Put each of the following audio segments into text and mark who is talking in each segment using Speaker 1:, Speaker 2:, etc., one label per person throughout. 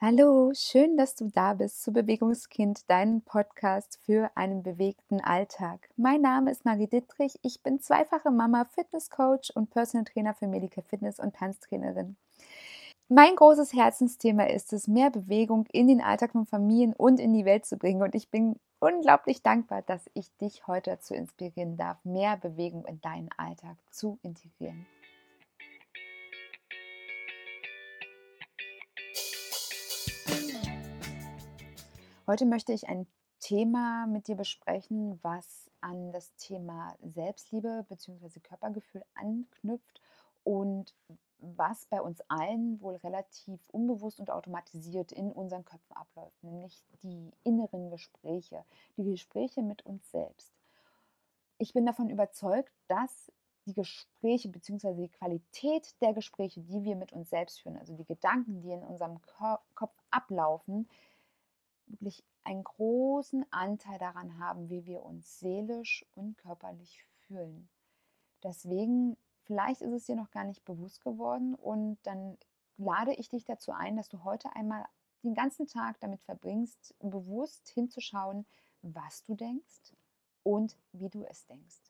Speaker 1: Hallo, schön, dass du da bist zu Bewegungskind, deinem Podcast für einen bewegten Alltag. Mein Name ist Marie Dittrich, ich bin zweifache Mama, Fitnesscoach und Personal Trainer für Medical Fitness und Tanztrainerin. Mein großes Herzensthema ist es, mehr Bewegung in den Alltag von Familien und in die Welt zu bringen. Und ich bin unglaublich dankbar, dass ich dich heute dazu inspirieren darf, mehr Bewegung in deinen Alltag zu integrieren. Heute möchte ich ein Thema mit dir besprechen, was an das Thema Selbstliebe bzw. Körpergefühl anknüpft und was bei uns allen wohl relativ unbewusst und automatisiert in unseren Köpfen abläuft, nämlich die inneren Gespräche, die Gespräche mit uns selbst. Ich bin davon überzeugt, dass die Gespräche bzw. die Qualität der Gespräche, die wir mit uns selbst führen, also die Gedanken, die in unserem Kopf ablaufen, wirklich einen großen Anteil daran haben, wie wir uns seelisch und körperlich fühlen. Deswegen, vielleicht ist es dir noch gar nicht bewusst geworden und dann lade ich dich dazu ein, dass du heute einmal den ganzen Tag damit verbringst, bewusst hinzuschauen, was du denkst und wie du es denkst.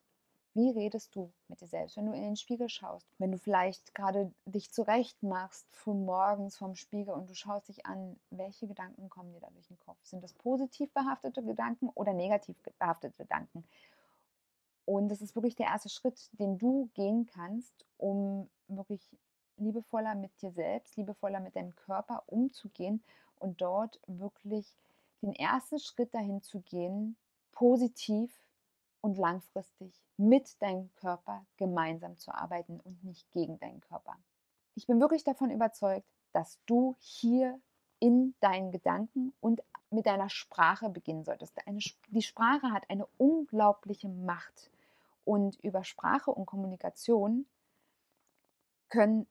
Speaker 1: Wie redest du mit dir selbst, wenn du in den Spiegel schaust? Wenn du vielleicht gerade dich zurecht machst, früh morgens vorm Spiegel und du schaust dich an, welche Gedanken kommen dir da durch den Kopf? Sind das positiv behaftete Gedanken oder negativ behaftete Gedanken? Und das ist wirklich der erste Schritt, den du gehen kannst, um wirklich liebevoller mit dir selbst, liebevoller mit deinem Körper umzugehen und dort wirklich den ersten Schritt dahin zu gehen, positiv und langfristig mit deinem Körper gemeinsam zu arbeiten und nicht gegen deinen Körper. Ich bin wirklich davon überzeugt, dass du hier in deinen Gedanken und mit deiner Sprache beginnen solltest. Eine, die Sprache hat eine unglaubliche Macht und über Sprache und Kommunikation können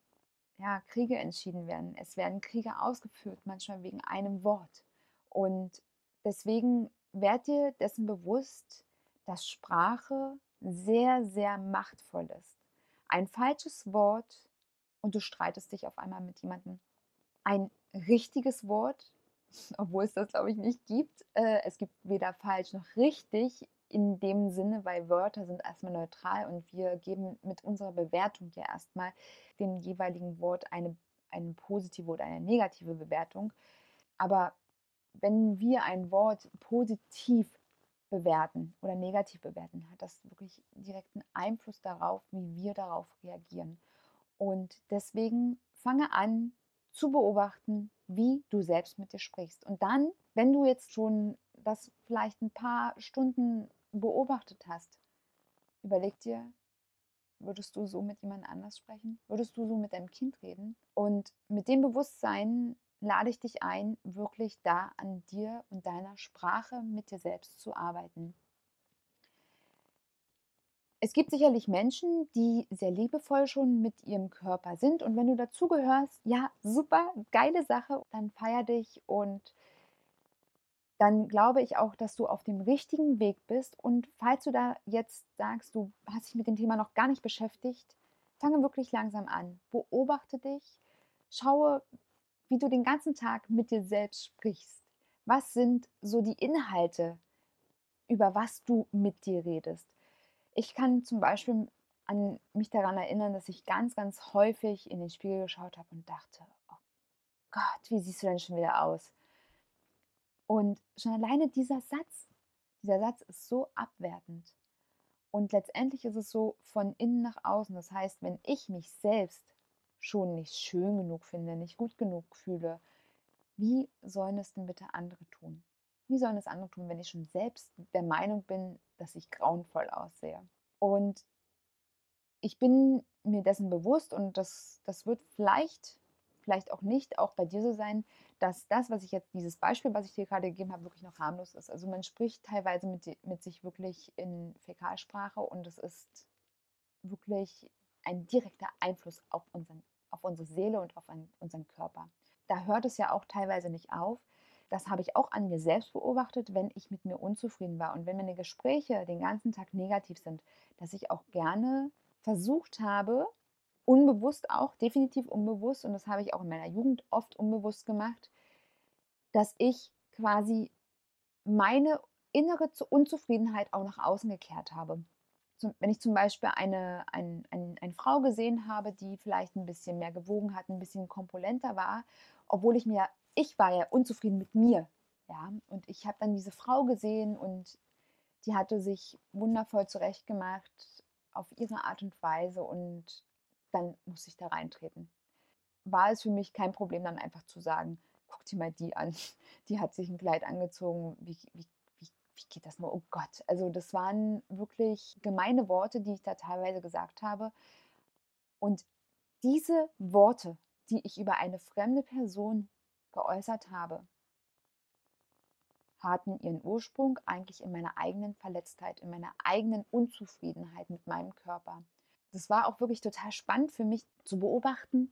Speaker 1: ja, Kriege entschieden werden. Es werden Kriege ausgeführt, manchmal wegen einem Wort. Und deswegen werd dir dessen bewusst, dass Sprache sehr, sehr machtvoll ist. Ein falsches Wort und du streitest dich auf einmal mit jemandem. Ein richtiges Wort, obwohl es das, glaube ich, nicht gibt. Äh, es gibt weder falsch noch richtig in dem Sinne, weil Wörter sind erstmal neutral und wir geben mit unserer Bewertung ja erstmal dem jeweiligen Wort eine, eine positive oder eine negative Bewertung. Aber wenn wir ein Wort positiv bewerten oder negativ bewerten, hat das wirklich direkten Einfluss darauf, wie wir darauf reagieren. Und deswegen fange an zu beobachten, wie du selbst mit dir sprichst. Und dann, wenn du jetzt schon das vielleicht ein paar Stunden beobachtet hast, überleg dir, würdest du so mit jemand anders sprechen? Würdest du so mit deinem Kind reden? Und mit dem Bewusstsein lade ich dich ein, wirklich da an dir und deiner Sprache mit dir selbst zu arbeiten. Es gibt sicherlich Menschen, die sehr liebevoll schon mit ihrem Körper sind und wenn du dazugehörst, ja, super, geile Sache, dann feier dich und dann glaube ich auch, dass du auf dem richtigen Weg bist. Und falls du da jetzt sagst, du hast dich mit dem Thema noch gar nicht beschäftigt, fange wirklich langsam an. Beobachte dich, schaue, wie du den ganzen Tag mit dir selbst sprichst. Was sind so die Inhalte, über was du mit dir redest? Ich kann zum Beispiel an mich daran erinnern, dass ich ganz, ganz häufig in den Spiegel geschaut habe und dachte, oh Gott, wie siehst du denn schon wieder aus? Und schon alleine dieser Satz, dieser Satz ist so abwertend. Und letztendlich ist es so von innen nach außen. Das heißt, wenn ich mich selbst schon nicht schön genug finde, nicht gut genug fühle, wie sollen es denn bitte andere tun? Wie sollen es andere tun, wenn ich schon selbst der Meinung bin, dass ich grauenvoll aussehe? Und ich bin mir dessen bewusst und das, das wird vielleicht, vielleicht auch nicht auch bei dir so sein, dass das, was ich jetzt, dieses Beispiel, was ich dir gerade gegeben habe, wirklich noch harmlos ist. Also man spricht teilweise mit, mit sich wirklich in Fäkalsprache und es ist wirklich ein direkter Einfluss auf, unseren, auf unsere Seele und auf unseren Körper. Da hört es ja auch teilweise nicht auf. Das habe ich auch an mir selbst beobachtet, wenn ich mit mir unzufrieden war und wenn meine Gespräche den ganzen Tag negativ sind, dass ich auch gerne versucht habe, unbewusst auch, definitiv unbewusst, und das habe ich auch in meiner Jugend oft unbewusst gemacht, dass ich quasi meine innere Unzufriedenheit auch nach außen gekehrt habe. Wenn ich zum Beispiel eine, ein, ein, eine Frau gesehen habe, die vielleicht ein bisschen mehr gewogen hat, ein bisschen komponenter war, obwohl ich mir, ich war ja unzufrieden mit mir. Ja, und ich habe dann diese Frau gesehen und die hatte sich wundervoll zurechtgemacht auf ihre Art und Weise und dann musste ich da reintreten. War es für mich kein Problem, dann einfach zu sagen, guck dir mal die an, die hat sich ein Kleid angezogen, wie, wie, wie, geht das nur? Oh Gott, also das waren wirklich gemeine Worte, die ich da teilweise gesagt habe. Und diese Worte, die ich über eine fremde Person geäußert habe, hatten ihren Ursprung eigentlich in meiner eigenen Verletztheit, in meiner eigenen Unzufriedenheit mit meinem Körper. Das war auch wirklich total spannend für mich zu beobachten,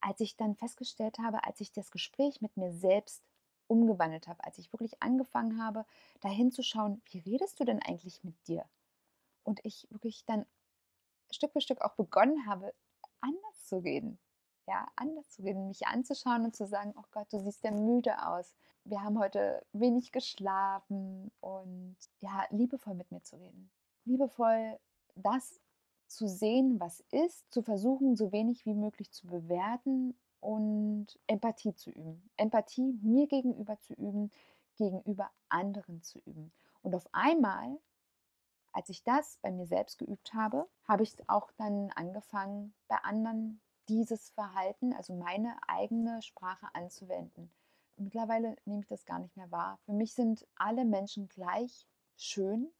Speaker 1: als ich dann festgestellt habe, als ich das Gespräch mit mir selbst umgewandelt habe, als ich wirklich angefangen habe, dahin zu schauen, wie redest du denn eigentlich mit dir? Und ich wirklich dann Stück für Stück auch begonnen habe, anders zu reden. Ja, anders zu reden, mich anzuschauen und zu sagen, oh Gott, du siehst ja müde aus. Wir haben heute wenig geschlafen und ja, liebevoll mit mir zu reden. Liebevoll das zu sehen, was ist, zu versuchen, so wenig wie möglich zu bewerten und Empathie zu üben. Empathie mir gegenüber zu üben, gegenüber anderen zu üben. Und auf einmal, als ich das bei mir selbst geübt habe, habe ich auch dann angefangen, bei anderen dieses Verhalten, also meine eigene Sprache anzuwenden. Mittlerweile nehme ich das gar nicht mehr wahr. Für mich sind alle Menschen gleich schön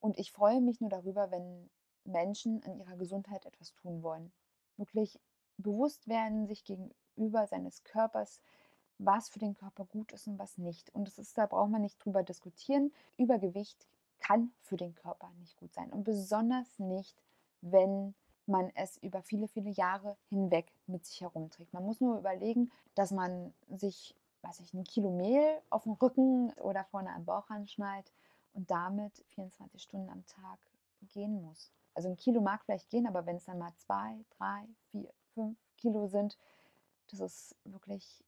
Speaker 1: und ich freue mich nur darüber, wenn Menschen an ihrer Gesundheit etwas tun wollen. Wirklich bewusst werden sich gegenüber seines Körpers, was für den Körper gut ist und was nicht. Und das ist, da braucht man nicht drüber diskutieren. Übergewicht kann für den Körper nicht gut sein. Und besonders nicht, wenn man es über viele, viele Jahre hinweg mit sich herumträgt. Man muss nur überlegen, dass man sich, weiß ich, ein Kilo Mehl auf dem Rücken oder vorne am Bauch anschnallt und damit 24 Stunden am Tag gehen muss. Also ein Kilo mag vielleicht gehen, aber wenn es dann mal zwei, drei, vier, fünf Kilo sind, das ist wirklich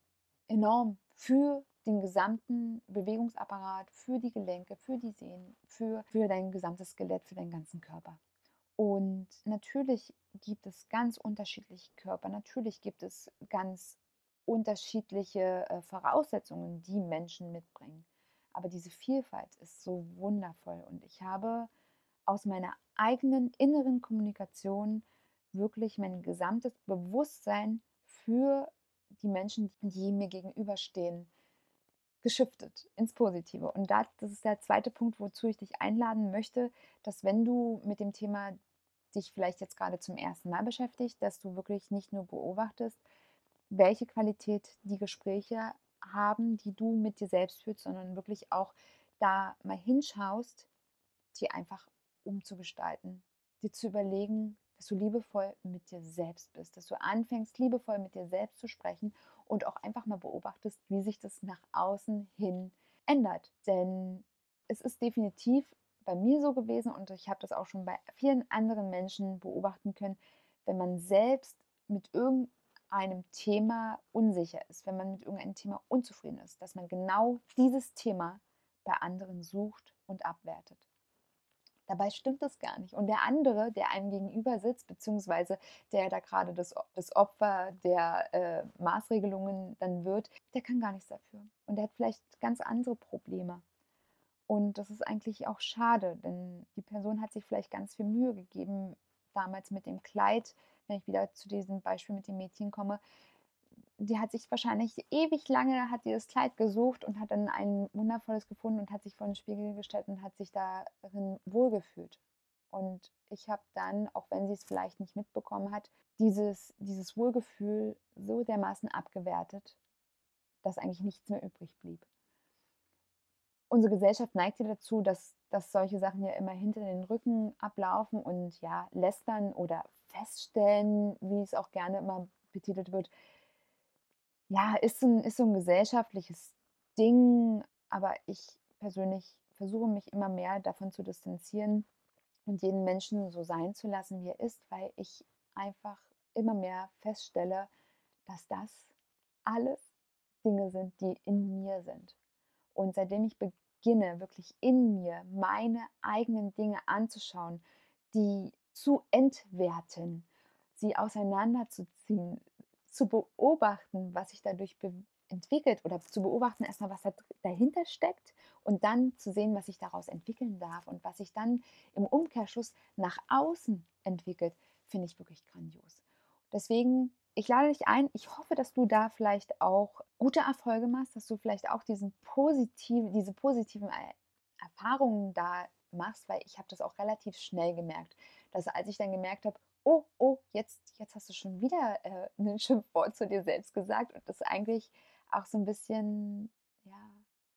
Speaker 1: enorm für den gesamten Bewegungsapparat, für die Gelenke, für die Sehnen, für, für dein gesamtes Skelett, für deinen ganzen Körper. Und natürlich gibt es ganz unterschiedliche Körper, natürlich gibt es ganz unterschiedliche äh, Voraussetzungen, die Menschen mitbringen. Aber diese Vielfalt ist so wundervoll und ich habe aus meiner eigenen inneren Kommunikation wirklich mein gesamtes Bewusstsein für die Menschen, die mir gegenüberstehen, geschiftet ins Positive. Und das, das ist der zweite Punkt, wozu ich dich einladen möchte, dass wenn du mit dem Thema dich vielleicht jetzt gerade zum ersten Mal beschäftigt, dass du wirklich nicht nur beobachtest, welche Qualität die Gespräche haben, die du mit dir selbst führst, sondern wirklich auch da mal hinschaust, die einfach umzugestalten, dir zu überlegen, dass du liebevoll mit dir selbst bist, dass du anfängst, liebevoll mit dir selbst zu sprechen und auch einfach mal beobachtest, wie sich das nach außen hin ändert. Denn es ist definitiv bei mir so gewesen und ich habe das auch schon bei vielen anderen Menschen beobachten können, wenn man selbst mit irgendeinem Thema unsicher ist, wenn man mit irgendeinem Thema unzufrieden ist, dass man genau dieses Thema bei anderen sucht und abwertet. Dabei stimmt das gar nicht. Und der andere, der einem gegenüber sitzt, beziehungsweise der da gerade das, das Opfer der äh, Maßregelungen dann wird, der kann gar nichts dafür. Und der hat vielleicht ganz andere Probleme. Und das ist eigentlich auch schade, denn die Person hat sich vielleicht ganz viel Mühe gegeben, damals mit dem Kleid, wenn ich wieder zu diesem Beispiel mit dem Mädchen komme, die hat sich wahrscheinlich ewig lange, hat dieses Kleid gesucht und hat dann ein wundervolles gefunden und hat sich vor den Spiegel gestellt und hat sich darin wohlgefühlt. Und ich habe dann, auch wenn sie es vielleicht nicht mitbekommen hat, dieses, dieses Wohlgefühl so dermaßen abgewertet, dass eigentlich nichts mehr übrig blieb. Unsere Gesellschaft neigt ja dazu, dass, dass solche Sachen ja immer hinter den Rücken ablaufen und ja, lästern oder feststellen, wie es auch gerne immer betitelt wird, ja, ist, ein, ist so ein gesellschaftliches Ding, aber ich persönlich versuche mich immer mehr davon zu distanzieren und jeden Menschen so sein zu lassen, wie er ist, weil ich einfach immer mehr feststelle, dass das alles Dinge sind, die in mir sind. Und seitdem ich beginne, wirklich in mir meine eigenen Dinge anzuschauen, die zu entwerten, sie auseinanderzuziehen, zu beobachten, was sich dadurch entwickelt oder zu beobachten erstmal, was da dahinter steckt und dann zu sehen, was sich daraus entwickeln darf und was sich dann im Umkehrschluss nach außen entwickelt, finde ich wirklich grandios. Deswegen, ich lade dich ein, ich hoffe, dass du da vielleicht auch gute Erfolge machst, dass du vielleicht auch diesen positiv, diese positiven Erfahrungen da machst, weil ich habe das auch relativ schnell gemerkt, dass als ich dann gemerkt habe, oh, oh, jetzt, jetzt hast du schon wieder äh, ein Schimpfwort zu dir selbst gesagt und das eigentlich auch so ein bisschen, ja,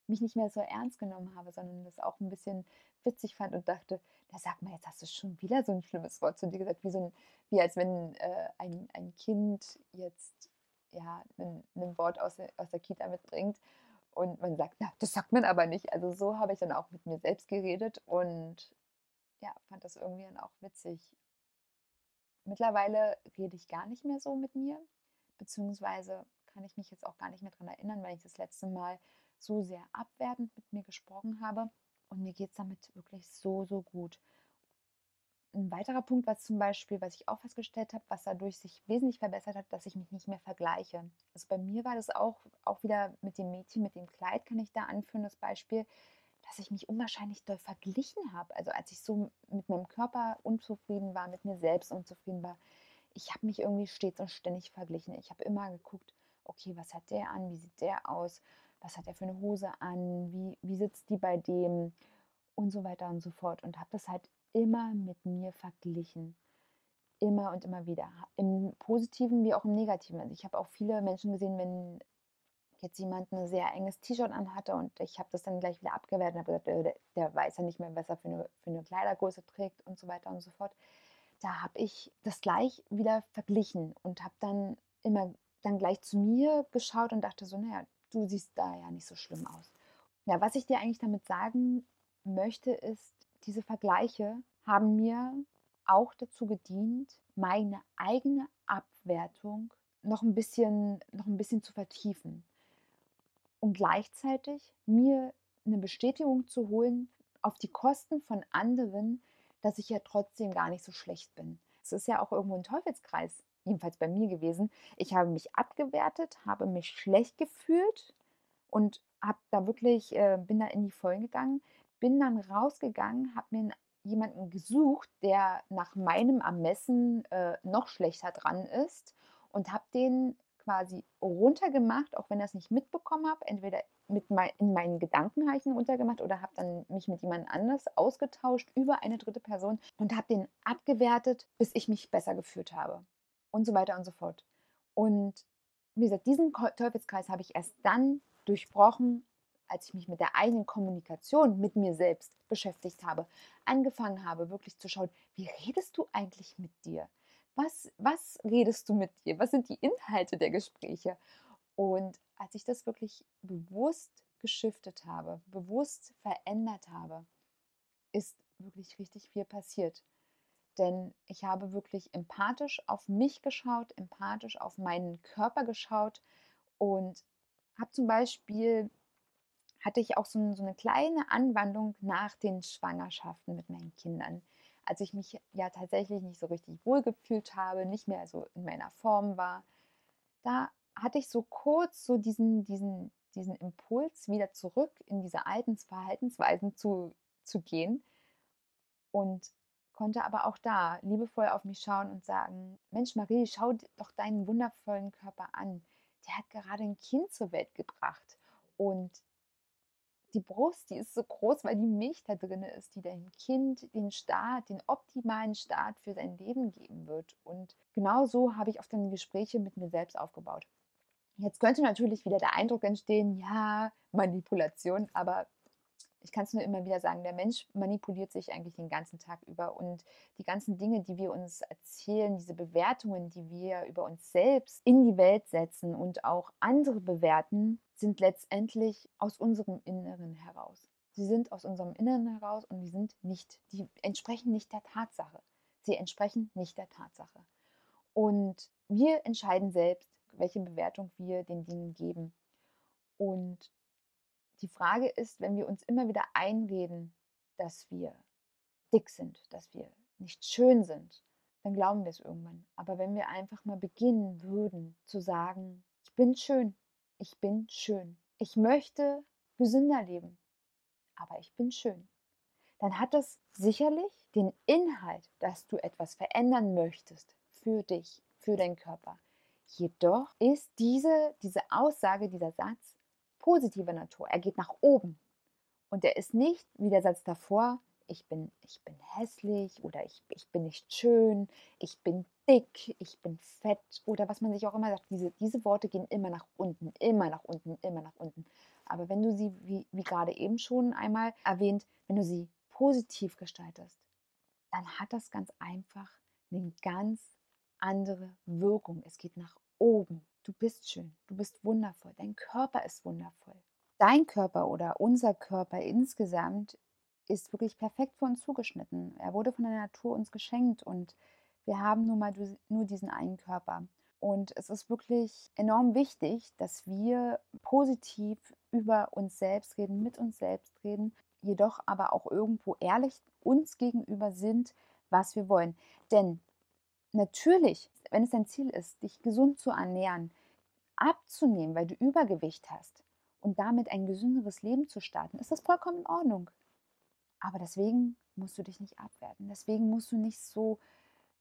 Speaker 1: mich nicht mehr so ernst genommen habe, sondern das auch ein bisschen witzig fand und dachte, da sag mal, jetzt hast du schon wieder so ein schlimmes Wort zu dir gesagt, wie so ein, wie als wenn äh, ein, ein Kind jetzt ja ein, ein Wort aus, aus der Kita mitbringt und man sagt, na, das sagt man aber nicht. Also so habe ich dann auch mit mir selbst geredet und ja, fand das irgendwie dann auch witzig. Mittlerweile rede ich gar nicht mehr so mit mir, beziehungsweise kann ich mich jetzt auch gar nicht mehr daran erinnern, weil ich das letzte Mal so sehr abwertend mit mir gesprochen habe. Und mir geht es damit wirklich so, so gut. Ein weiterer Punkt, was zum Beispiel, was ich auch festgestellt habe, was dadurch sich wesentlich verbessert hat, dass ich mich nicht mehr vergleiche. Also bei mir war das auch, auch wieder mit dem Mädchen, mit dem Kleid, kann ich da anführen, das Beispiel, dass ich mich unwahrscheinlich doll verglichen habe. Also als ich so mit meinem Körper unzufrieden war, mit mir selbst unzufrieden war, ich habe mich irgendwie stets und ständig verglichen. Ich habe immer geguckt, okay, was hat der an, wie sieht der aus, was hat er für eine Hose an, wie, wie sitzt die bei dem und so weiter und so fort. Und habe das halt immer mit mir verglichen. Immer und immer wieder. Im Positiven wie auch im Negativen. Also ich habe auch viele Menschen gesehen, wenn jetzt jemand ein sehr enges T-Shirt anhatte und ich habe das dann gleich wieder abgewertet und habe gesagt, äh, der, der, weiß ja nicht mehr, was er für eine, für eine Kleidergröße trägt und so weiter und so fort. Da habe ich das gleich wieder verglichen und habe dann immer dann gleich zu mir geschaut und dachte so, naja, du siehst da ja nicht so schlimm aus. Ja, was ich dir eigentlich damit sagen möchte, ist, diese Vergleiche haben mir auch dazu gedient, meine eigene Abwertung noch ein bisschen, noch ein bisschen zu vertiefen und gleichzeitig mir eine Bestätigung zu holen auf die Kosten von anderen, dass ich ja trotzdem gar nicht so schlecht bin. Es ist ja auch irgendwo ein Teufelskreis jedenfalls bei mir gewesen. Ich habe mich abgewertet, habe mich schlecht gefühlt und habe da wirklich, äh, bin da in die Vollen gegangen, bin dann rausgegangen, habe mir jemanden gesucht, der nach meinem Ermessen äh, noch schlechter dran ist und habe den quasi runtergemacht, auch wenn er es nicht mitbekommen habe. Entweder mit mein, in meinen Gedanken habe ich ihn runtergemacht oder habe dann mich mit jemand anders ausgetauscht über eine dritte Person und habe den abgewertet, bis ich mich besser gefühlt habe und so weiter und so fort. Und wie gesagt, diesen Teufelskreis habe ich erst dann durchbrochen, als ich mich mit der eigenen Kommunikation mit mir selbst beschäftigt habe, angefangen habe, wirklich zu schauen, wie redest du eigentlich mit dir? Was, was redest du mit dir? Was sind die Inhalte der Gespräche? Und als ich das wirklich bewusst geschiftet habe, bewusst verändert habe, ist wirklich richtig viel passiert. Denn ich habe wirklich empathisch auf mich geschaut, empathisch auf meinen Körper geschaut und habe zum Beispiel, hatte ich auch so, so eine kleine Anwandlung nach den Schwangerschaften mit meinen Kindern. Als ich mich ja tatsächlich nicht so richtig wohl gefühlt habe, nicht mehr so in meiner Form war, da hatte ich so kurz so diesen, diesen, diesen Impuls, wieder zurück in diese alten Verhaltensweisen zu, zu gehen und konnte aber auch da liebevoll auf mich schauen und sagen, Mensch Marie, schau doch deinen wundervollen Körper an. Der hat gerade ein Kind zur Welt gebracht. Und die Brust, die ist so groß, weil die Milch da drin ist, die dein Kind den Start, den optimalen Start für sein Leben geben wird. Und genau so habe ich auch dann Gespräche mit mir selbst aufgebaut. Jetzt könnte natürlich wieder der Eindruck entstehen, ja, Manipulation, aber ich kann es nur immer wieder sagen, der Mensch manipuliert sich eigentlich den ganzen Tag über und die ganzen Dinge, die wir uns erzählen, diese Bewertungen, die wir über uns selbst in die Welt setzen und auch andere bewerten, sind letztendlich aus unserem Inneren heraus. Sie sind aus unserem Inneren heraus und die sind nicht, die entsprechen nicht der Tatsache. Sie entsprechen nicht der Tatsache. Und wir entscheiden selbst, welche Bewertung wir den Dingen geben. Und die Frage ist, wenn wir uns immer wieder einreden, dass wir dick sind, dass wir nicht schön sind, dann glauben wir es irgendwann. Aber wenn wir einfach mal beginnen würden zu sagen, ich bin schön, ich bin schön, ich möchte gesünder leben, aber ich bin schön, dann hat das sicherlich den Inhalt, dass du etwas verändern möchtest für dich, für deinen Körper. Jedoch ist diese, diese Aussage, dieser Satz positiver Natur. Er geht nach oben. Und er ist nicht wie der Satz davor, ich bin, ich bin hässlich oder ich, ich bin nicht schön, ich bin dick, ich bin fett oder was man sich auch immer sagt. Diese, diese Worte gehen immer nach unten, immer nach unten, immer nach unten. Aber wenn du sie, wie, wie gerade eben schon einmal erwähnt, wenn du sie positiv gestaltest, dann hat das ganz einfach eine ganz andere Wirkung. Es geht nach oben. Du bist schön, du bist wundervoll, dein Körper ist wundervoll. Dein Körper oder unser Körper insgesamt ist wirklich perfekt für uns zugeschnitten. Er wurde von der Natur uns geschenkt und wir haben nun mal nur diesen einen Körper. Und es ist wirklich enorm wichtig, dass wir positiv über uns selbst reden, mit uns selbst reden, jedoch aber auch irgendwo ehrlich uns gegenüber sind, was wir wollen. Denn natürlich, wenn es dein Ziel ist, dich gesund zu ernähren, abzunehmen, weil du Übergewicht hast und damit ein gesünderes Leben zu starten, ist das vollkommen in Ordnung. Aber deswegen musst du dich nicht abwerten. Deswegen musst du nicht so,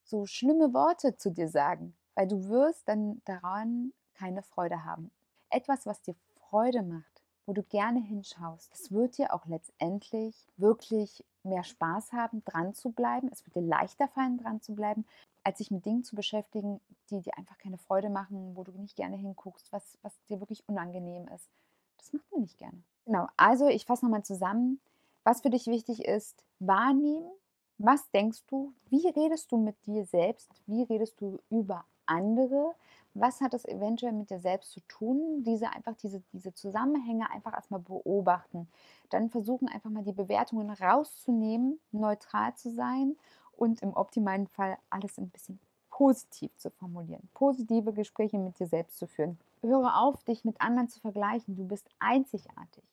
Speaker 1: so schlimme Worte zu dir sagen, weil du wirst dann daran keine Freude haben. Etwas, was dir Freude macht, wo du gerne hinschaust, das wird dir auch letztendlich wirklich mehr Spaß haben, dran zu bleiben. Es wird dir leichter fallen, dran zu bleiben, als sich mit Dingen zu beschäftigen, die dir einfach keine Freude machen, wo du nicht gerne hinguckst, was, was dir wirklich unangenehm ist. Das macht man nicht gerne. Genau, also ich fasse nochmal zusammen. Was für dich wichtig ist, wahrnehmen. Was denkst du? Wie redest du mit dir selbst? Wie redest du über andere? Was hat das eventuell mit dir selbst zu tun? Diese einfach diese, diese Zusammenhänge einfach erstmal beobachten. Dann versuchen einfach mal die Bewertungen rauszunehmen, neutral zu sein und im optimalen Fall alles ein bisschen positiv zu formulieren. Positive Gespräche mit dir selbst zu führen. Höre auf, dich mit anderen zu vergleichen. Du bist einzigartig.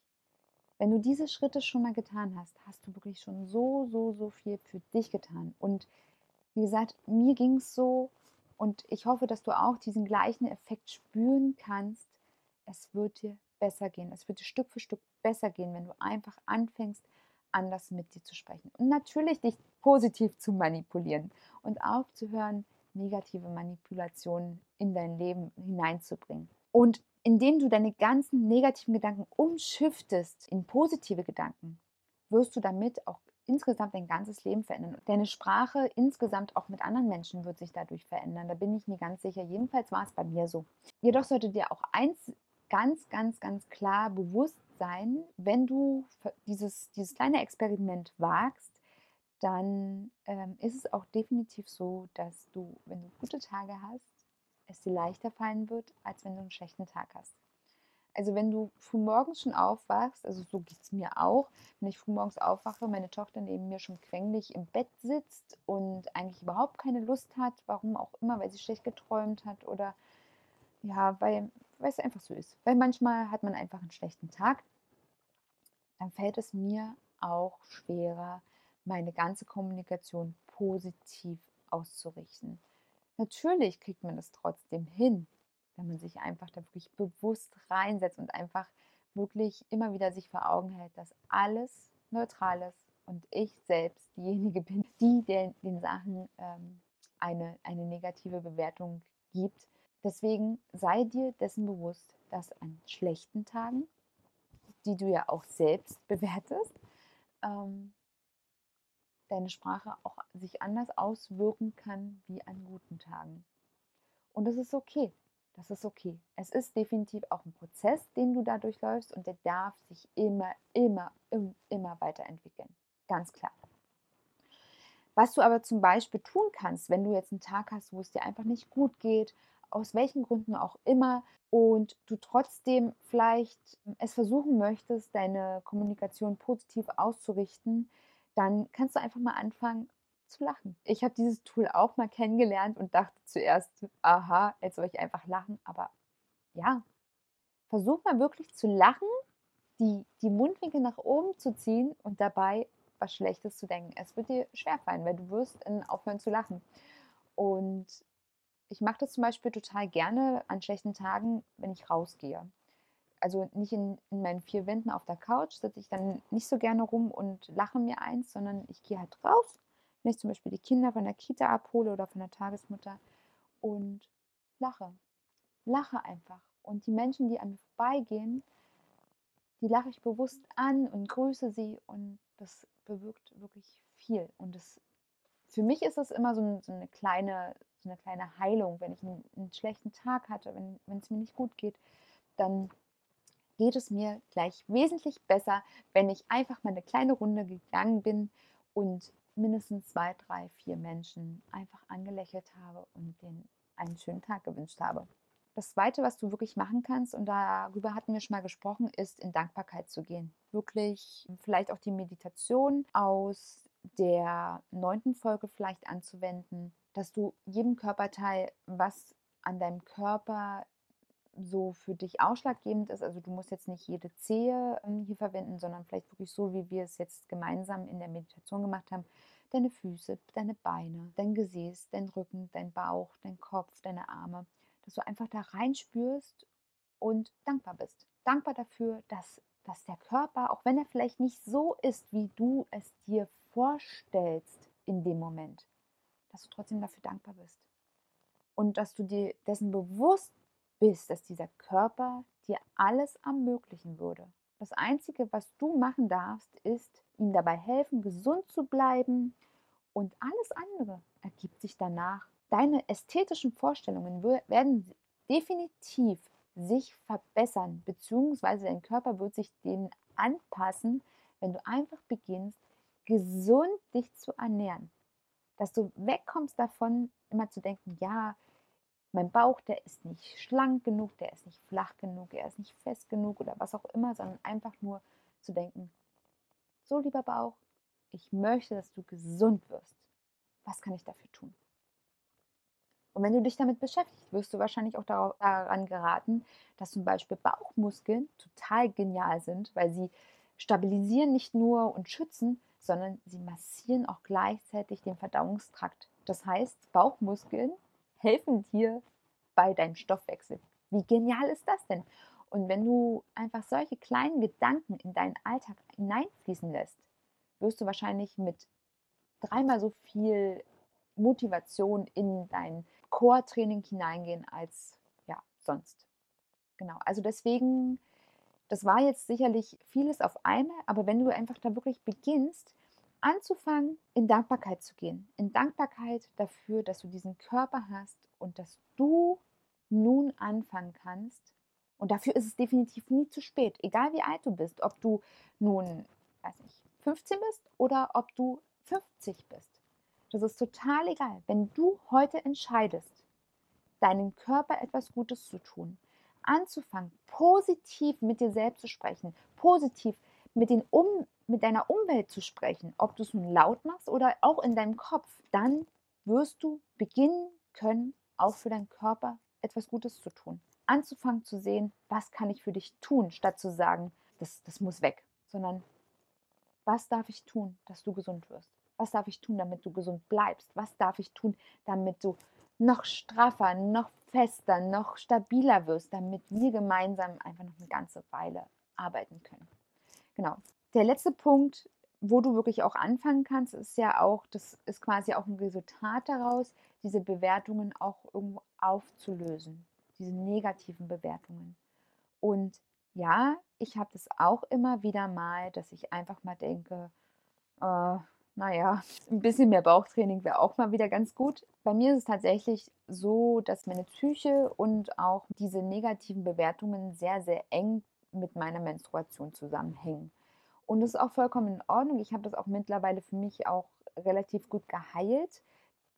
Speaker 1: Wenn du diese Schritte schon mal getan hast, hast du wirklich schon so, so, so viel für dich getan. Und wie gesagt, mir ging es so und ich hoffe, dass du auch diesen gleichen Effekt spüren kannst. Es wird dir besser gehen. Es wird dir Stück für Stück besser gehen, wenn du einfach anfängst, anders mit dir zu sprechen. Und natürlich dich positiv zu manipulieren und aufzuhören, negative Manipulationen in dein Leben hineinzubringen. Und indem du deine ganzen negativen Gedanken umschiftest in positive Gedanken, wirst du damit auch insgesamt dein ganzes Leben verändern. Deine Sprache insgesamt auch mit anderen Menschen wird sich dadurch verändern. Da bin ich mir ganz sicher. Jedenfalls war es bei mir so. Jedoch sollte dir auch eins ganz, ganz, ganz klar bewusst sein, wenn du dieses, dieses kleine Experiment wagst, dann ähm, ist es auch definitiv so, dass du, wenn du gute Tage hast, es dir leichter fallen wird, als wenn du einen schlechten Tag hast. Also wenn du frühmorgens schon aufwachst, also so geht es mir auch, wenn ich frühmorgens aufwache, meine Tochter neben mir schon quengelig im Bett sitzt und eigentlich überhaupt keine Lust hat, warum auch immer, weil sie schlecht geträumt hat oder ja, weil, weil es einfach so ist. Weil manchmal hat man einfach einen schlechten Tag, dann fällt es mir auch schwerer, meine ganze Kommunikation positiv auszurichten. Natürlich kriegt man das trotzdem hin, wenn man sich einfach da wirklich bewusst reinsetzt und einfach wirklich immer wieder sich vor Augen hält, dass alles neutral ist und ich selbst diejenige bin, die den, den Sachen ähm, eine, eine negative Bewertung gibt. Deswegen sei dir dessen bewusst, dass an schlechten Tagen, die du ja auch selbst bewertest, ähm, deine Sprache auch sich anders auswirken kann wie an guten Tagen. Und das ist okay. Das ist okay. Es ist definitiv auch ein Prozess, den du da durchläufst und der darf sich immer, immer, immer weiterentwickeln. Ganz klar. Was du aber zum Beispiel tun kannst, wenn du jetzt einen Tag hast, wo es dir einfach nicht gut geht, aus welchen Gründen auch immer, und du trotzdem vielleicht es versuchen möchtest, deine Kommunikation positiv auszurichten, dann kannst du einfach mal anfangen zu lachen. Ich habe dieses Tool auch mal kennengelernt und dachte zuerst, aha, jetzt soll ich einfach lachen. Aber ja, versuch mal wirklich zu lachen, die, die Mundwinkel nach oben zu ziehen und dabei was Schlechtes zu denken. Es wird dir schwerfallen, weil du wirst aufhören zu lachen. Und ich mache das zum Beispiel total gerne an schlechten Tagen, wenn ich rausgehe. Also nicht in, in meinen vier Wänden auf der Couch sitze ich dann nicht so gerne rum und lache mir eins, sondern ich gehe halt raus, wenn ich zum Beispiel die Kinder von der Kita abhole oder von der Tagesmutter und lache. Lache einfach. Und die Menschen, die an mir vorbeigehen, die lache ich bewusst an und grüße sie und das bewirkt wirklich viel. Und das, für mich ist es immer so, so, eine kleine, so eine kleine Heilung. Wenn ich einen, einen schlechten Tag hatte, wenn es mir nicht gut geht, dann geht es mir gleich wesentlich besser, wenn ich einfach mal eine kleine Runde gegangen bin und mindestens zwei, drei, vier Menschen einfach angelächelt habe und denen einen schönen Tag gewünscht habe. Das Zweite, was du wirklich machen kannst, und darüber hatten wir schon mal gesprochen, ist in Dankbarkeit zu gehen. Wirklich vielleicht auch die Meditation aus der neunten Folge vielleicht anzuwenden, dass du jedem Körperteil, was an deinem Körper so für dich ausschlaggebend ist. Also du musst jetzt nicht jede Zehe ähm, hier verwenden, sondern vielleicht wirklich so, wie wir es jetzt gemeinsam in der Meditation gemacht haben. Deine Füße, deine Beine, dein Gesäß, dein Rücken, dein Bauch, dein Kopf, deine Arme dass du einfach da reinspürst und dankbar bist. Dankbar dafür, dass, dass der Körper, auch wenn er vielleicht nicht so ist, wie du es dir vorstellst in dem Moment, dass du trotzdem dafür dankbar bist. Und dass du dir dessen bewusst bist, dass dieser Körper dir alles ermöglichen würde. Das Einzige, was du machen darfst, ist ihm dabei helfen, gesund zu bleiben und alles andere ergibt sich danach deine ästhetischen Vorstellungen werden definitiv sich verbessern, beziehungsweise dein Körper wird sich denen anpassen, wenn du einfach beginnst, gesund dich zu ernähren. Dass du wegkommst davon, immer zu denken, ja, mein Bauch, der ist nicht schlank genug, der ist nicht flach genug, er ist nicht fest genug oder was auch immer, sondern einfach nur zu denken, so lieber Bauch, ich möchte, dass du gesund wirst. Was kann ich dafür tun? Und wenn du dich damit beschäftigst, wirst du wahrscheinlich auch daran geraten, dass zum Beispiel Bauchmuskeln total genial sind, weil sie stabilisieren nicht nur und schützen, sondern sie massieren auch gleichzeitig den Verdauungstrakt. Das heißt, Bauchmuskeln helfen dir bei deinem Stoffwechsel. Wie genial ist das denn? Und wenn du einfach solche kleinen Gedanken in deinen Alltag hineinfließen lässt, wirst du wahrscheinlich mit dreimal so viel Motivation in dein Core-Training hineingehen als ja, sonst. Genau, also deswegen, das war jetzt sicherlich vieles auf einmal, aber wenn du einfach da wirklich beginnst, anzufangen, in Dankbarkeit zu gehen, in Dankbarkeit dafür, dass du diesen Körper hast und dass du nun anfangen kannst. Und dafür ist es definitiv nie zu spät, egal wie alt du bist, ob du nun, weiß nicht, 15 bist oder ob du 50 bist. Das ist total egal. Wenn du heute entscheidest, deinem Körper etwas Gutes zu tun, anzufangen, positiv mit dir selbst zu sprechen, positiv mit, den um, mit deiner Umwelt zu sprechen, ob du es nun laut machst oder auch in deinem Kopf, dann wirst du beginnen können, auch für deinen Körper etwas Gutes zu tun. Anzufangen zu sehen, was kann ich für dich tun, statt zu sagen, das, das muss weg, sondern was darf ich tun, dass du gesund wirst? Was darf ich tun, damit du gesund bleibst? Was darf ich tun, damit du noch straffer, noch fester, noch stabiler wirst, damit wir gemeinsam einfach noch eine ganze Weile arbeiten können? Genau. Der letzte Punkt, wo du wirklich auch anfangen kannst, ist ja auch, das ist quasi auch ein Resultat daraus, diese Bewertungen auch irgendwo aufzulösen, diese negativen Bewertungen. Und ja, ich habe das auch immer wieder mal, dass ich einfach mal denke, äh, naja, ein bisschen mehr Bauchtraining wäre auch mal wieder ganz gut. Bei mir ist es tatsächlich so, dass meine Psyche und auch diese negativen Bewertungen sehr, sehr eng mit meiner Menstruation zusammenhängen. Und das ist auch vollkommen in Ordnung. Ich habe das auch mittlerweile für mich auch relativ gut geheilt,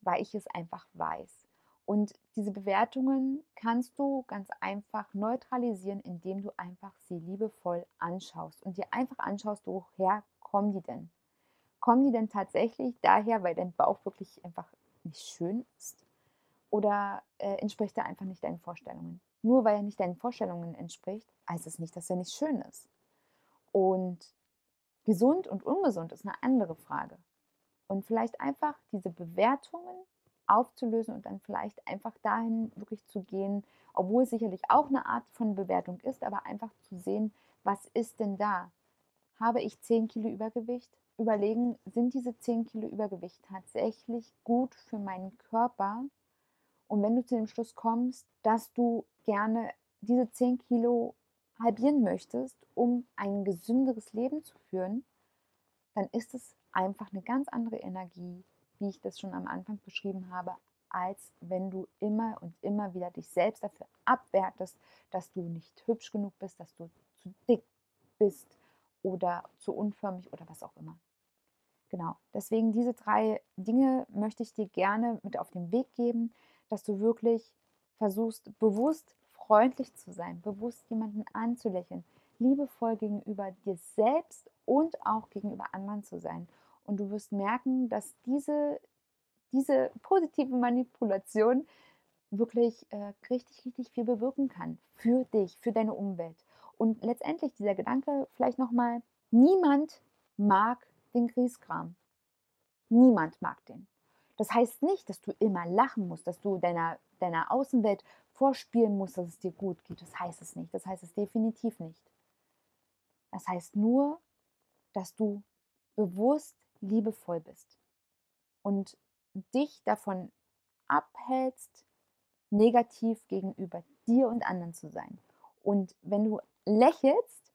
Speaker 1: weil ich es einfach weiß. Und diese Bewertungen kannst du ganz einfach neutralisieren, indem du einfach sie liebevoll anschaust und dir einfach anschaust, woher kommen die denn? Kommen die denn tatsächlich daher, weil dein Bauch wirklich einfach nicht schön ist? Oder äh, entspricht er einfach nicht deinen Vorstellungen? Nur weil er nicht deinen Vorstellungen entspricht, heißt es nicht, dass er nicht schön ist. Und gesund und ungesund ist eine andere Frage. Und vielleicht einfach diese Bewertungen aufzulösen und dann vielleicht einfach dahin wirklich zu gehen, obwohl es sicherlich auch eine Art von Bewertung ist, aber einfach zu sehen, was ist denn da? Habe ich 10 Kilo Übergewicht? Überlegen, sind diese 10 Kilo Übergewicht tatsächlich gut für meinen Körper? Und wenn du zu dem Schluss kommst, dass du gerne diese 10 Kilo halbieren möchtest, um ein gesünderes Leben zu führen, dann ist es einfach eine ganz andere Energie, wie ich das schon am Anfang beschrieben habe, als wenn du immer und immer wieder dich selbst dafür abwertest, dass du nicht hübsch genug bist, dass du zu dick bist oder zu unförmig oder was auch immer. Genau, deswegen diese drei Dinge möchte ich dir gerne mit auf den Weg geben, dass du wirklich versuchst, bewusst freundlich zu sein, bewusst jemanden anzulächeln, liebevoll gegenüber dir selbst und auch gegenüber anderen zu sein. Und du wirst merken, dass diese, diese positive Manipulation wirklich äh, richtig, richtig viel bewirken kann für dich, für deine Umwelt. Und letztendlich dieser Gedanke vielleicht nochmal, niemand mag den Grießkram. Niemand mag den. Das heißt nicht, dass du immer lachen musst, dass du deiner, deiner Außenwelt vorspielen musst, dass es dir gut geht. Das heißt es nicht. Das heißt es definitiv nicht. Das heißt nur, dass du bewusst liebevoll bist und dich davon abhältst, negativ gegenüber dir und anderen zu sein. Und wenn du lächelst,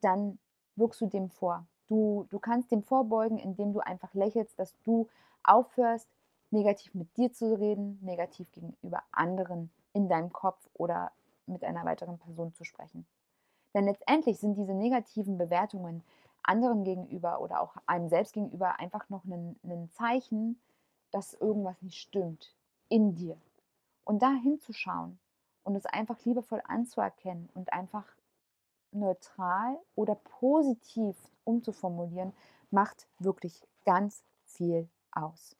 Speaker 1: dann wirkst du dem vor. Du, du kannst dem vorbeugen, indem du einfach lächelst, dass du aufhörst, negativ mit dir zu reden, negativ gegenüber anderen in deinem Kopf oder mit einer weiteren Person zu sprechen. Denn letztendlich sind diese negativen Bewertungen anderen gegenüber oder auch einem selbst gegenüber einfach noch ein, ein Zeichen, dass irgendwas nicht stimmt in dir. Und da hinzuschauen und es einfach liebevoll anzuerkennen und einfach neutral oder positiv umzuformulieren, macht wirklich ganz viel aus.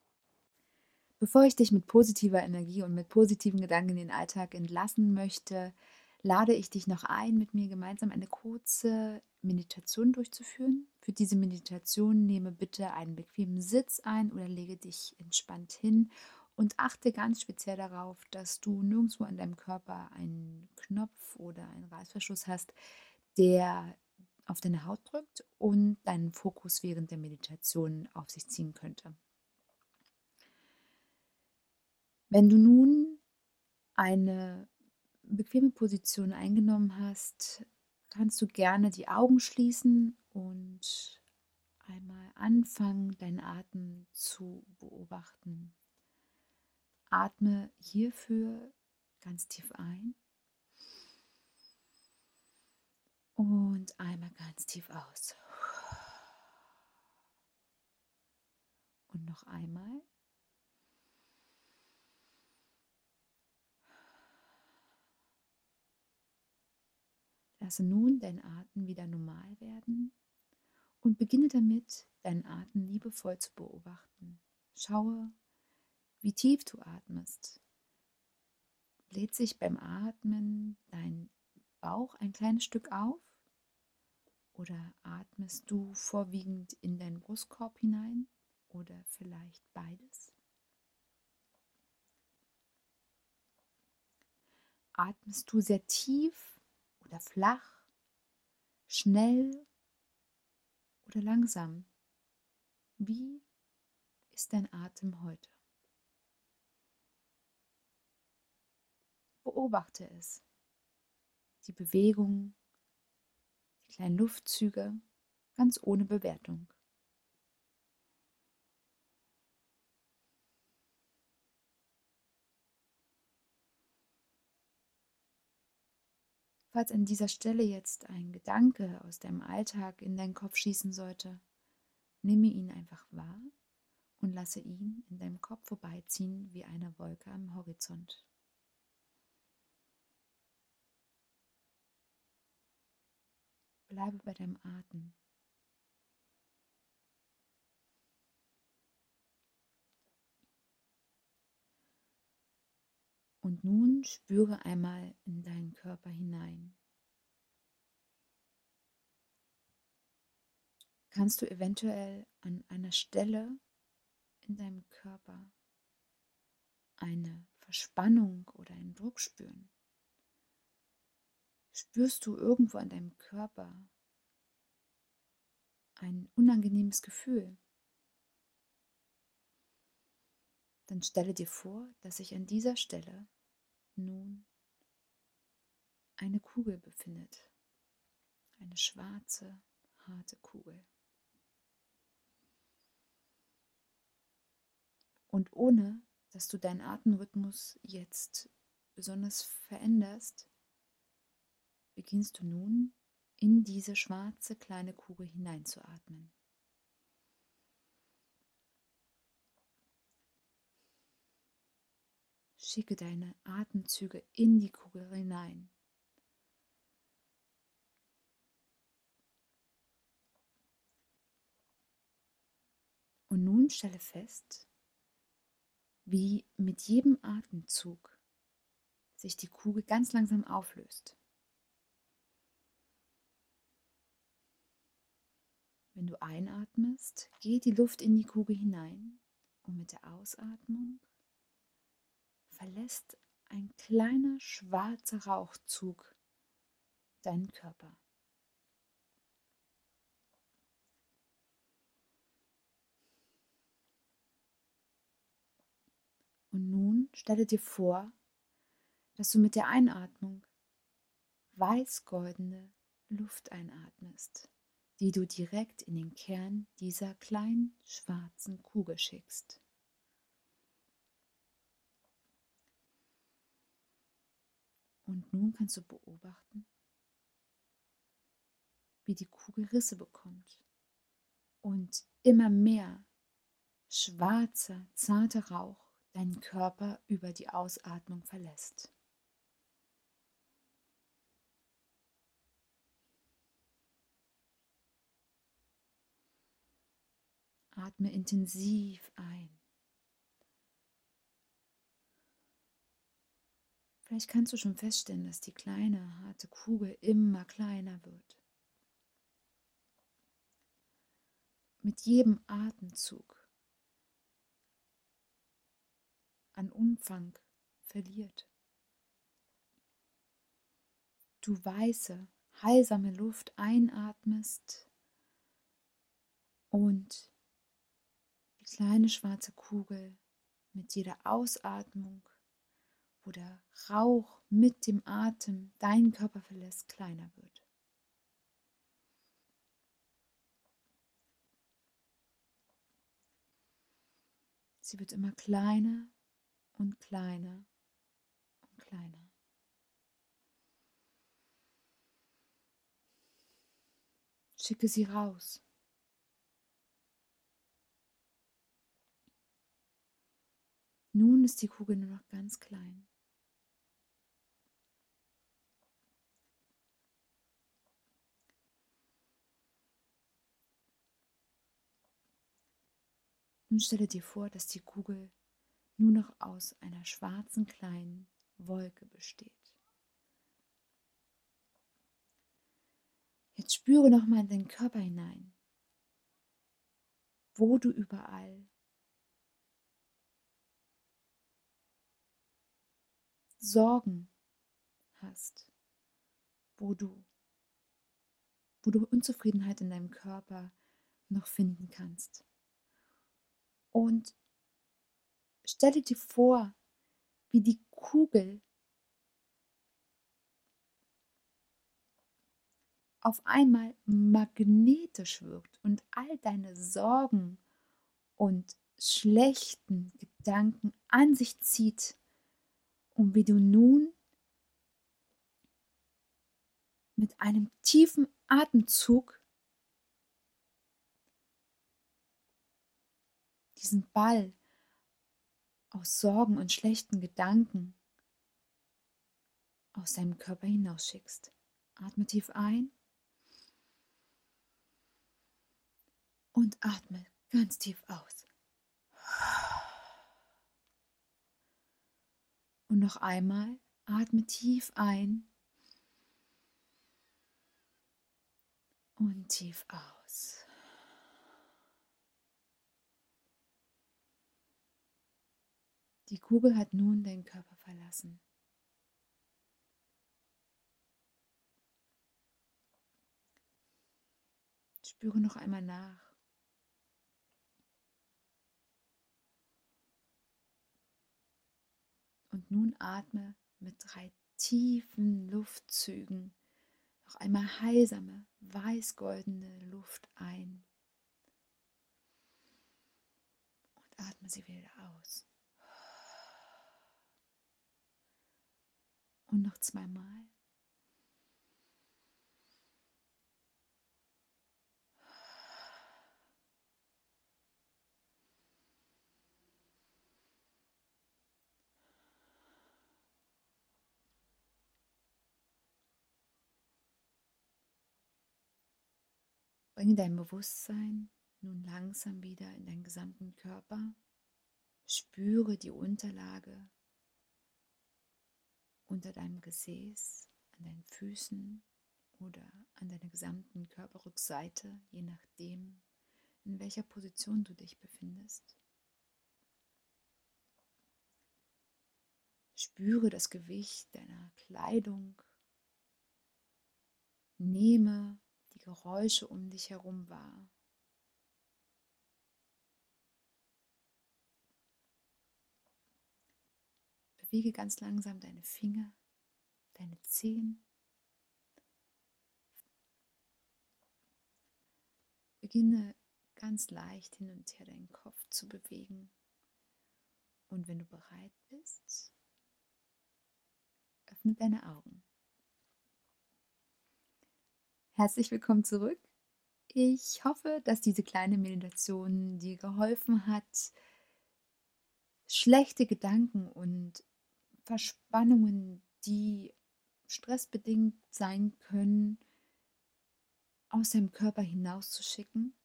Speaker 1: Bevor ich dich mit positiver Energie und mit positiven Gedanken in den Alltag entlassen möchte, lade ich dich noch ein, mit mir gemeinsam eine kurze Meditation durchzuführen. Für diese Meditation nehme bitte einen bequemen Sitz ein oder lege dich entspannt hin und achte ganz speziell darauf, dass du nirgendwo an deinem Körper einen Knopf oder einen Reißverschluss hast, der auf deine Haut drückt und deinen Fokus während der Meditation auf sich ziehen könnte. Wenn du nun eine bequeme Position eingenommen hast, kannst du gerne die Augen schließen und einmal anfangen, deinen Atem zu beobachten. Atme hierfür ganz tief ein und einmal ganz tief aus. Und noch einmal. Lasse nun deinen Atem wieder normal werden und beginne damit, deinen Atem liebevoll zu beobachten. Schaue, wie tief du atmest. Bläht sich beim Atmen dein Bauch ein kleines Stück auf? Oder atmest du vorwiegend in deinen Brustkorb hinein? Oder vielleicht beides? Atmest du sehr tief oder flach, schnell oder langsam? Wie ist dein Atem heute? Beobachte es, die Bewegung, kleinen Luftzüge, ganz ohne Bewertung. Falls an dieser Stelle jetzt ein Gedanke aus deinem Alltag in deinen Kopf schießen sollte, nehme ihn einfach wahr und lasse ihn in deinem Kopf vorbeiziehen wie eine Wolke am Horizont. Bleibe bei deinem Atem. Und nun spüre einmal in deinen Körper hinein. Kannst du eventuell an einer Stelle in deinem Körper eine Verspannung oder einen Druck spüren? Spürst du irgendwo an deinem Körper ein unangenehmes Gefühl? Dann stelle dir vor, dass sich an dieser Stelle nun eine Kugel befindet. Eine schwarze, harte Kugel. Und ohne dass du deinen Atemrhythmus jetzt besonders veränderst, beginnst du nun in diese schwarze kleine Kugel hineinzuatmen. Schicke deine Atemzüge in die Kugel hinein. Und nun stelle fest, wie mit jedem Atemzug sich die Kugel ganz langsam auflöst. Wenn du einatmest, geht die Luft in die Kugel hinein und mit der Ausatmung verlässt ein kleiner schwarzer Rauchzug deinen Körper. Und nun stelle dir vor, dass du mit der Einatmung weiß-goldene Luft einatmest die du direkt in den Kern dieser kleinen schwarzen Kugel schickst. Und nun kannst du beobachten, wie die Kugel Risse bekommt und immer mehr schwarzer, zarter Rauch deinen Körper über die Ausatmung verlässt. Atme intensiv ein. Vielleicht kannst du schon feststellen, dass die kleine, harte Kugel immer kleiner wird. Mit jedem Atemzug an Umfang verliert. Du weiße, heilsame Luft einatmest und kleine schwarze Kugel mit jeder Ausatmung, wo der Rauch mit dem Atem deinen Körper verlässt, kleiner wird. Sie wird immer kleiner und kleiner und kleiner. Schicke sie raus. Nun ist die Kugel nur noch ganz klein. Nun stelle dir vor, dass die Kugel nur noch aus einer schwarzen kleinen Wolke besteht. Jetzt spüre nochmal in deinen Körper hinein, wo du überall Sorgen hast, wo du, wo du Unzufriedenheit in deinem Körper noch finden kannst. Und stelle dir vor, wie die Kugel auf einmal magnetisch wirkt und all deine Sorgen und schlechten Gedanken an sich zieht und wie du nun mit einem tiefen Atemzug diesen Ball aus Sorgen und schlechten Gedanken aus deinem Körper hinausschickst. Atme tief ein und atme ganz tief aus. Und noch einmal, atme tief ein und tief aus. Die Kugel hat nun deinen Körper verlassen. Spüre noch einmal nach. Und nun atme mit drei tiefen Luftzügen noch einmal heilsame, weißgoldene Luft ein. Und atme sie wieder aus. Und noch zweimal. Bringe dein Bewusstsein nun langsam wieder in deinen gesamten Körper. Spüre die Unterlage unter deinem Gesäß, an deinen Füßen oder an deiner gesamten Körperrückseite, je nachdem, in welcher Position du dich befindest. Spüre das Gewicht deiner Kleidung. Nehme Geräusche um dich herum wahr. Bewege ganz langsam deine Finger, deine Zehen. Beginne ganz leicht hin und her deinen Kopf zu bewegen. Und wenn du bereit bist, öffne deine Augen. Herzlich willkommen zurück. Ich hoffe, dass diese kleine Meditation dir geholfen hat, schlechte Gedanken und Verspannungen, die stressbedingt sein können, aus deinem Körper hinauszuschicken.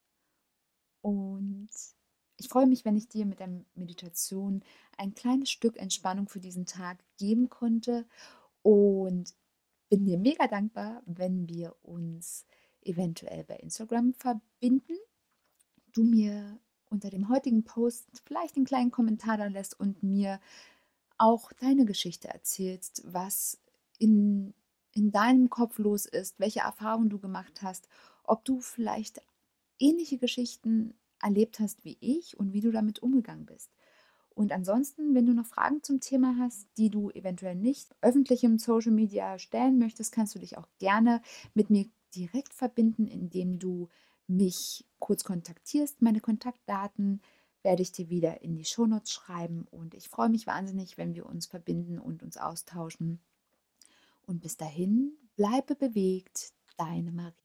Speaker 1: Und ich freue mich, wenn ich dir mit der Meditation ein kleines Stück Entspannung für diesen Tag geben konnte. Und bin dir mega dankbar, wenn wir uns eventuell bei Instagram verbinden. Du mir unter dem heutigen Post vielleicht einen kleinen Kommentar da lässt und mir auch deine Geschichte erzählst, was in, in deinem Kopf los ist, welche Erfahrungen du gemacht hast, ob du vielleicht ähnliche Geschichten erlebt hast wie ich und wie du damit umgegangen bist. Und ansonsten, wenn du noch Fragen zum Thema hast, die du eventuell nicht öffentlich im Social Media stellen möchtest, kannst du dich auch gerne mit mir direkt verbinden, indem du mich kurz kontaktierst. Meine Kontaktdaten werde ich dir wieder in die Shownotes schreiben und ich freue mich wahnsinnig, wenn wir uns verbinden und uns austauschen. Und bis dahin, bleibe bewegt, deine Marie.